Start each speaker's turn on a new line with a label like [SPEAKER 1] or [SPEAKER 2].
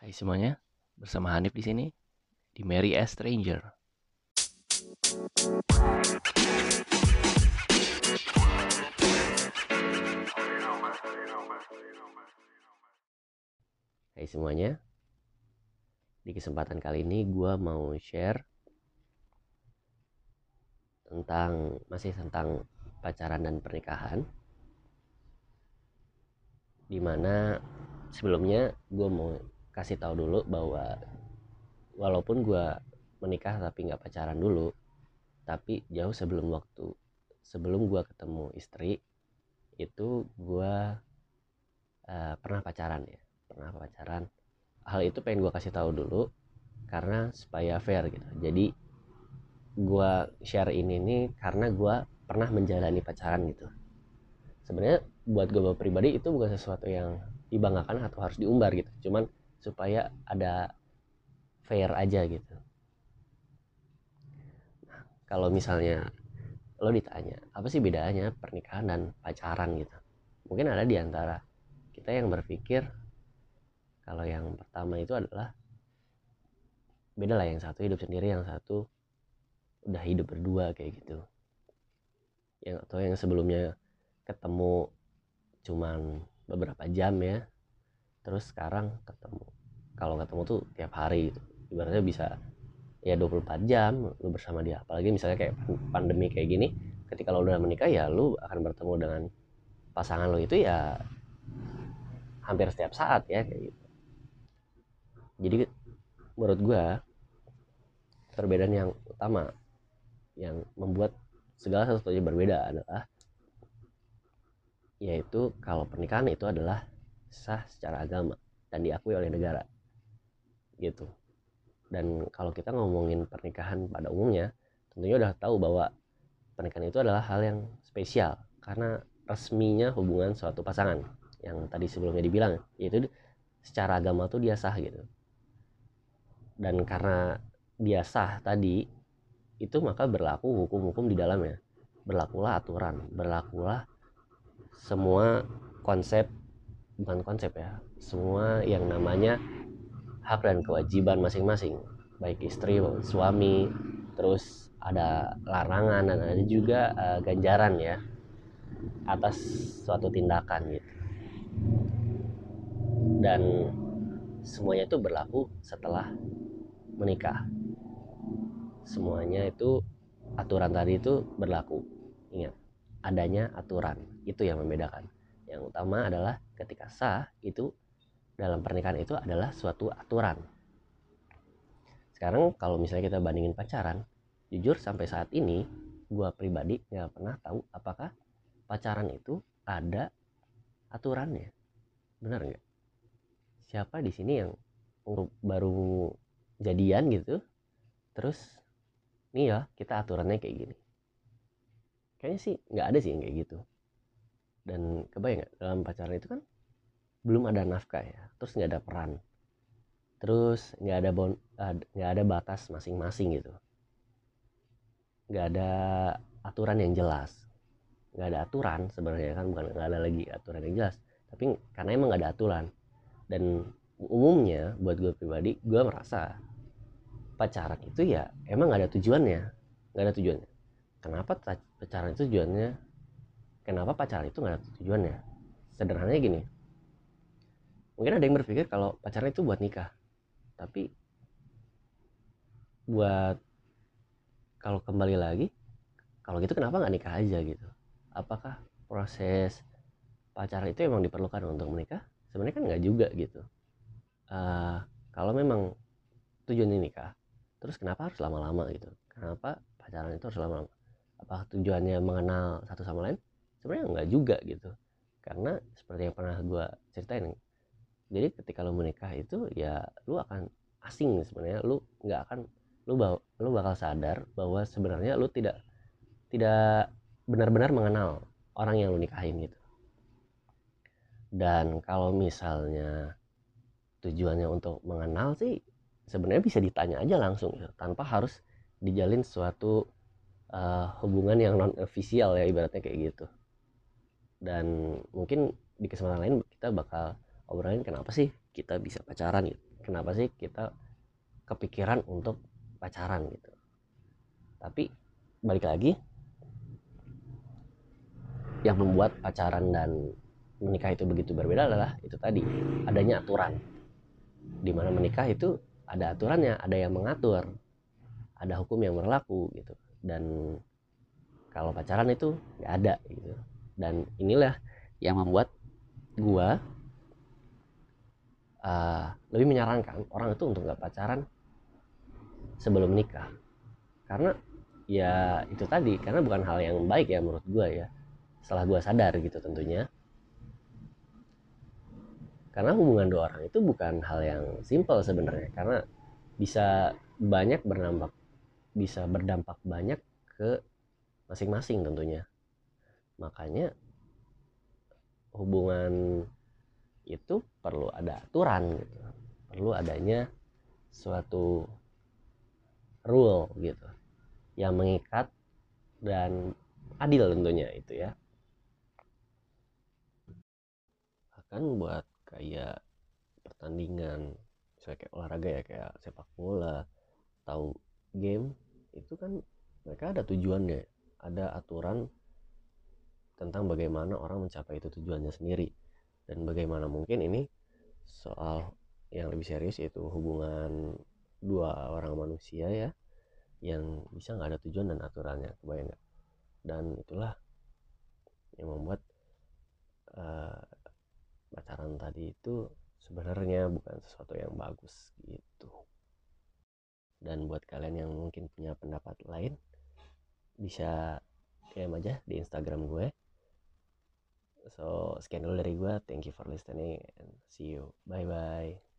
[SPEAKER 1] Hai semuanya, bersama Hanif di sini di Mary as Stranger. Hai semuanya, di kesempatan kali ini gue mau share tentang masih tentang pacaran dan pernikahan di mana sebelumnya gue mau kasih tahu dulu bahwa walaupun gue menikah tapi nggak pacaran dulu tapi jauh sebelum waktu sebelum gue ketemu istri itu gue uh, pernah pacaran ya pernah pacaran. Hal itu pengen gue kasih tahu dulu karena supaya fair gitu. Jadi gue share ini nih karena gue pernah menjalani pacaran gitu. Sebenarnya buat gue pribadi itu bukan sesuatu yang dibanggakan atau harus diumbar gitu. Cuman supaya ada fair aja gitu. Nah, kalau misalnya lo ditanya apa sih bedanya pernikahan dan pacaran? gitu. Mungkin ada di antara kita yang berpikir kalau yang pertama itu adalah beda lah yang satu hidup sendiri yang satu udah hidup berdua kayak gitu. Yang atau yang sebelumnya ketemu cuman beberapa jam ya terus sekarang ketemu. Kalau ketemu tuh tiap hari gitu. Ibaratnya bisa ya 24 jam lu bersama dia. Apalagi misalnya kayak pandemi kayak gini ketika lo udah menikah ya lu akan bertemu dengan pasangan lo itu ya hampir setiap saat ya kayak gitu. Jadi menurut gua perbedaan yang utama yang membuat segala sesuatunya berbeda adalah yaitu kalau pernikahan itu adalah sah secara agama dan diakui oleh negara gitu. Dan kalau kita ngomongin pernikahan pada umumnya tentunya udah tahu bahwa pernikahan itu adalah hal yang spesial karena resminya hubungan suatu pasangan yang tadi sebelumnya dibilang yaitu secara agama tuh dia sah gitu. Dan karena dia sah tadi itu maka berlaku hukum-hukum di dalamnya. Berlakulah aturan berlakulah semua konsep bukan konsep ya. Semua yang namanya hak dan kewajiban masing-masing. Baik istri suami terus ada larangan dan ada juga uh, ganjaran ya atas suatu tindakan gitu. Dan semuanya itu berlaku setelah menikah. Semuanya itu aturan tadi itu berlaku. Ingat adanya aturan. Itu yang membedakan yang utama adalah ketika sah itu dalam pernikahan itu adalah suatu aturan. Sekarang kalau misalnya kita bandingin pacaran jujur sampai saat ini gue pribadi nggak pernah tahu apakah pacaran itu ada aturannya. Benar nggak? Siapa di sini yang baru jadian gitu terus nih ya kita aturannya kayak gini. Kayaknya sih nggak ada sih yang kayak gitu dan kebayang gak dalam pacaran itu kan belum ada nafkah ya terus nggak ada peran. Terus nggak ada bon nggak ada batas masing-masing gitu. Nggak ada aturan yang jelas. Nggak ada aturan sebenarnya kan bukan nggak ada lagi aturan yang jelas. Tapi karena emang nggak ada aturan. Dan umumnya buat gue pribadi gue merasa pacaran itu ya emang nggak ada tujuannya. Nggak ada tujuannya. Kenapa pacaran itu tujuannya kenapa pacaran itu nggak ada tujuannya sederhananya gini. Mungkin ada yang berpikir kalau pacaran itu buat nikah. Tapi buat kalau kembali lagi kalau gitu kenapa nggak nikah aja gitu? Apakah proses pacaran itu emang diperlukan untuk menikah? Sebenarnya kan nggak juga gitu. Uh, kalau memang tujuannya nikah terus kenapa harus lama-lama gitu? Kenapa pacaran itu harus lama-lama? Apa tujuannya mengenal satu sama lain sebenarnya enggak juga gitu. Karena seperti yang pernah gue ceritain jadi ketika lo menikah itu ya lu akan asing sebenarnya. Lu nggak akan lu bawa, lu bakal sadar bahwa sebenarnya lu tidak tidak benar-benar mengenal orang yang lu nikahin gitu. Dan kalau misalnya tujuannya untuk mengenal sih sebenarnya bisa ditanya aja langsung ya, tanpa harus dijalin suatu uh, hubungan yang non official ya ibaratnya kayak gitu dan mungkin di kesempatan lain kita bakal obrolin kenapa sih kita bisa pacaran gitu. Kenapa sih kita kepikiran untuk pacaran gitu. Tapi balik lagi yang membuat pacaran dan menikah itu begitu berbeda adalah itu tadi adanya aturan. Di mana menikah itu ada aturannya ada yang mengatur ada hukum yang berlaku gitu. Dan kalau pacaran itu nggak ada gitu dan inilah yang membuat gua uh, lebih menyarankan orang itu untuk nggak pacaran sebelum nikah. Karena ya itu tadi karena bukan hal yang baik ya menurut gua ya. Setelah gua sadar gitu tentunya. Karena hubungan dua orang itu bukan hal yang simpel sebenarnya. Karena bisa banyak berdampak bisa berdampak banyak ke masing-masing tentunya makanya hubungan itu perlu ada aturan gitu. Perlu adanya suatu rule gitu yang mengikat dan adil tentunya itu ya. Akan buat kayak pertandingan misalnya kayak olahraga ya kayak sepak bola atau game itu kan mereka ada tujuannya ada aturan tentang bagaimana orang mencapai itu tujuannya sendiri. Dan bagaimana mungkin ini soal yang lebih serius yaitu hubungan dua orang manusia ya yang bisa nggak ada tujuan dan aturannya kebayang nggak? Dan itulah yang membuat uh, pacaran tadi itu sebenarnya bukan sesuatu yang bagus gitu. Dan buat kalian yang mungkin punya pendapat lain bisa DM aja di Instagram gue so sekian dulu dari gue thank you for listening and see you. Bye bye